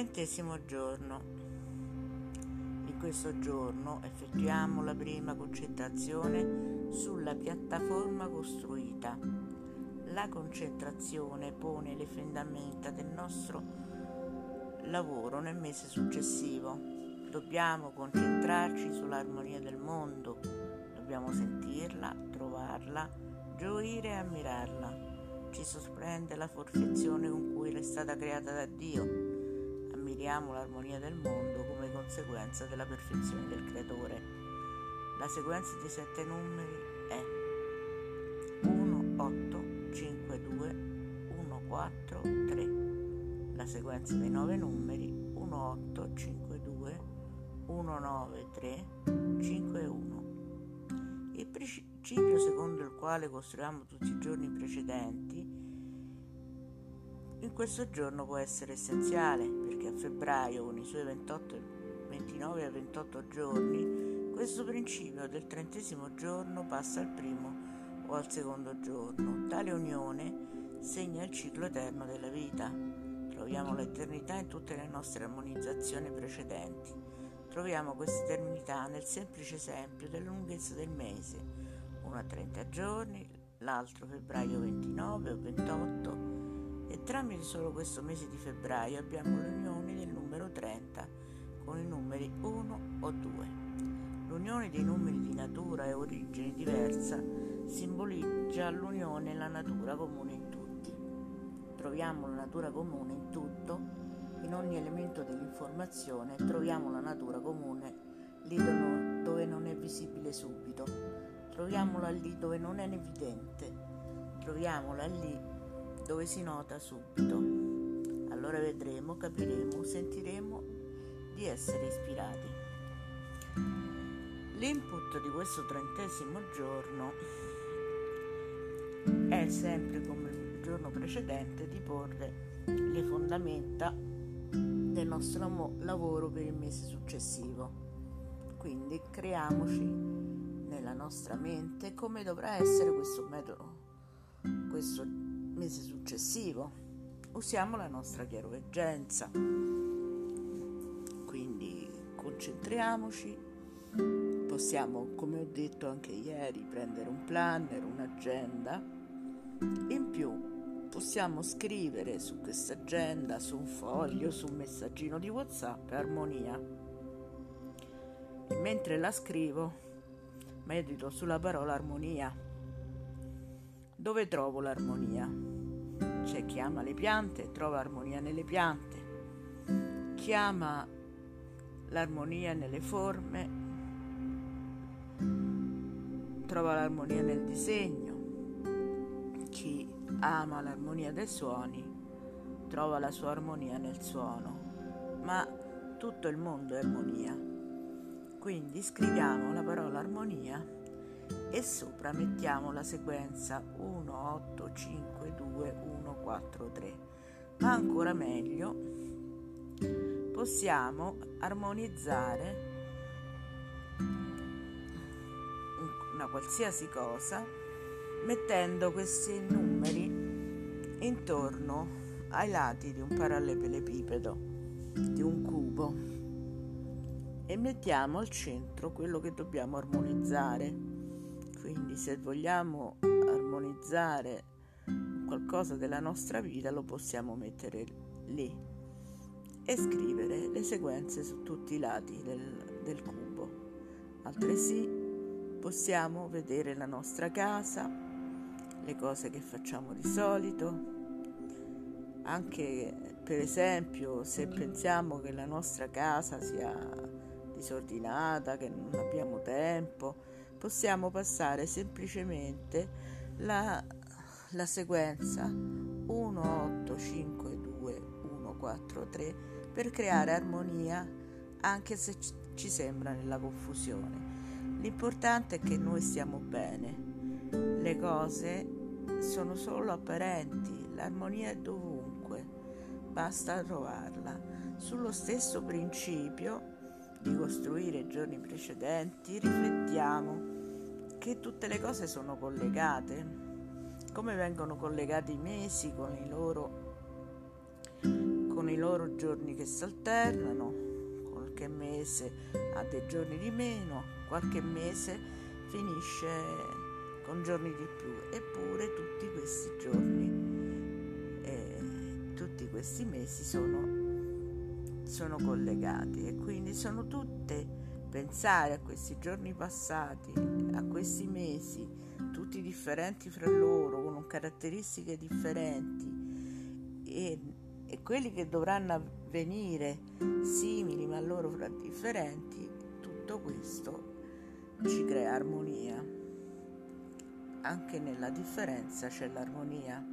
Trentesimo giorno. In questo giorno effettuiamo la prima concentrazione sulla piattaforma costruita. La concentrazione pone le fondamenta del nostro lavoro nel mese successivo. Dobbiamo concentrarci sull'armonia del mondo, dobbiamo sentirla, trovarla, gioire e ammirarla. Ci sorprende la perfezione con cui è stata creata da Dio ammiriamo l'armonia del mondo come conseguenza della perfezione del creatore. La sequenza dei sette numeri è 1, 8, 5, 2, 1, 4, 3. La sequenza dei nove numeri 1, 8, 5, 2, 1, 9, 3, 5, 1. Il principio secondo il quale costruiamo tutti i giorni precedenti in questo giorno può essere essenziale perché a febbraio con i suoi 28, 29 e 28 giorni questo principio del trentesimo giorno passa al primo o al secondo giorno. Tale unione segna il ciclo eterno della vita. Troviamo l'eternità in tutte le nostre armonizzazioni precedenti. Troviamo questa eternità nel semplice esempio della lunghezza del mese, uno a 30 giorni, l'altro febbraio 29 o 28 e tramite solo questo mese di febbraio abbiamo l'unione 30 con i numeri 1 o 2. L'unione dei numeri di natura e origine diversa simboleggia l'unione e la natura comune in tutti. Troviamo la natura comune in tutto, in ogni elemento dell'informazione troviamo la natura comune lì dove non è visibile subito, troviamola lì dove non è evidente, troviamola lì dove si nota subito. Allora vedremo, capiremo, sentiremo di essere ispirati. L'input di questo trentesimo giorno è sempre come il giorno precedente di porre le fondamenta del nostro lavoro per il mese successivo. Quindi creiamoci nella nostra mente come dovrà essere questo metodo, questo mese successivo. Usiamo la nostra chiaroveggenza. Quindi concentriamoci. Possiamo, come ho detto anche ieri, prendere un planner, un'agenda. In più possiamo scrivere su questa agenda, su un foglio, su un messaggino di WhatsApp armonia. E mentre la scrivo, medito sulla parola armonia. Dove trovo l'armonia? C'è chi ama le piante trova armonia nelle piante, chi ama l'armonia nelle forme, trova l'armonia nel disegno, chi ama l'armonia dei suoni, trova la sua armonia nel suono, ma tutto il mondo è armonia. Quindi scriviamo la parola armonia e sopra mettiamo la sequenza 1, 8, 5, 2, 1, 4, 3. Ma ancora meglio, possiamo armonizzare una qualsiasi cosa mettendo questi numeri intorno ai lati di un parallelepipedo, di un cubo e mettiamo al centro quello che dobbiamo armonizzare quindi se vogliamo armonizzare qualcosa della nostra vita lo possiamo mettere lì e scrivere le sequenze su tutti i lati del, del cubo. Altresì possiamo vedere la nostra casa, le cose che facciamo di solito, anche per esempio se pensiamo che la nostra casa sia disordinata, che non abbiamo tempo, possiamo passare semplicemente la, la sequenza 1, 8, 5, 2, 1, 4, 3 per creare armonia anche se ci sembra nella confusione. L'importante è che noi stiamo bene. Le cose sono solo apparenti, l'armonia è dovunque, basta trovarla. Sullo stesso principio di costruire i giorni precedenti, riflettiamo che tutte le cose sono collegate, come vengono collegati i mesi con i loro, con i loro giorni che si alternano, qualche mese ha dei giorni di meno, qualche mese finisce con giorni di più, eppure tutti questi giorni, eh, tutti questi mesi sono, sono collegati e quindi sono tutte pensare a questi giorni passati, a questi mesi, tutti differenti fra loro, con caratteristiche differenti e e quelli che dovranno avvenire simili ma loro fra differenti, tutto questo ci crea armonia. Anche nella differenza c'è l'armonia.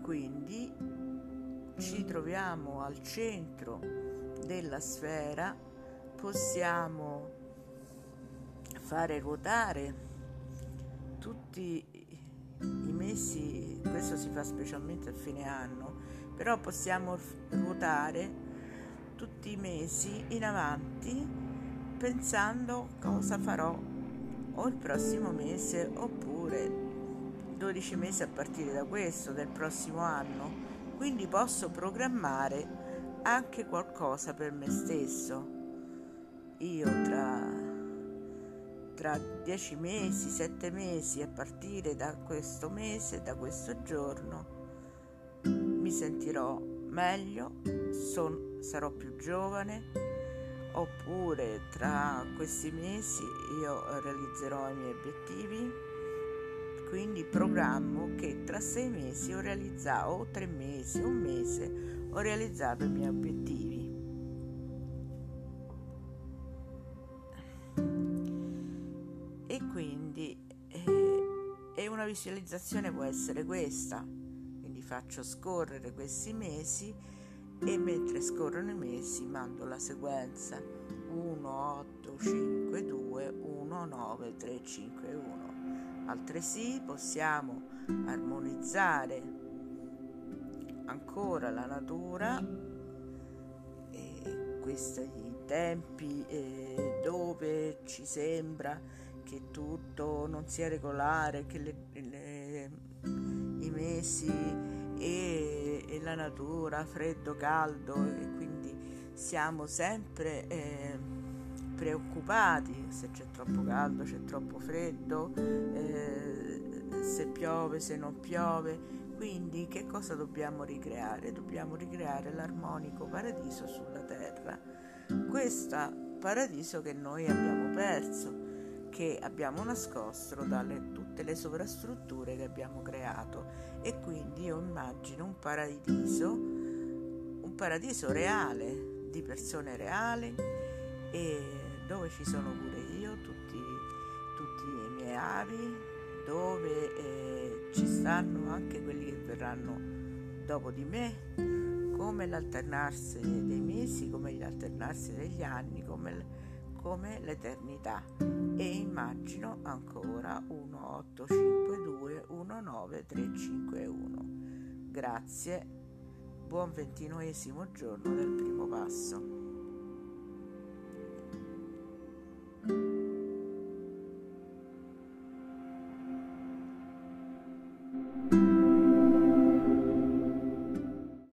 Quindi ci troviamo al centro della sfera, possiamo fare ruotare tutti i mesi, questo si fa specialmente a fine anno, però possiamo ruotare tutti i mesi in avanti pensando cosa farò o il prossimo mese oppure 12 mesi a partire da questo, del prossimo anno. Quindi posso programmare anche qualcosa per me stesso. Io tra tra dieci mesi, sette mesi, a partire da questo mese, da questo giorno, mi sentirò meglio, son, sarò più giovane, oppure tra questi mesi io realizzerò i miei obiettivi. Quindi programmo che tra sei mesi ho realizzato, o tre mesi, un mese, ho realizzato i miei obiettivi. visualizzazione può essere questa, quindi faccio scorrere questi mesi e mentre scorrono i mesi mando la sequenza 1, 8, 5, 2, 1, 9, 3, 5, 1. Altresì possiamo armonizzare ancora la natura e questi tempi eh, dove ci sembra che tutto non sia regolare, che le, le, i mesi e, e, la natura, freddo, caldo, e quindi siamo sempre eh, preoccupati se c'è troppo caldo, c'è troppo freddo, eh, se piove, se non piove. Quindi che cosa dobbiamo ricreare? Dobbiamo ricreare l'armonico paradiso sulla terra. Questo paradiso che noi abbiamo perso che abbiamo nascosto dalle tutte le sovrastrutture che abbiamo creato e quindi io immagino un paradiso un paradiso reale di persone reali e dove ci sono pure io tutti, tutti i miei avi dove eh, ci stanno anche quelli che verranno dopo di me come l'alternarsi dei mesi come l'alternarsi degli anni come come l'eternità e immagino ancora 1852 19351. Grazie, buon ventinovesimo giorno del primo passo.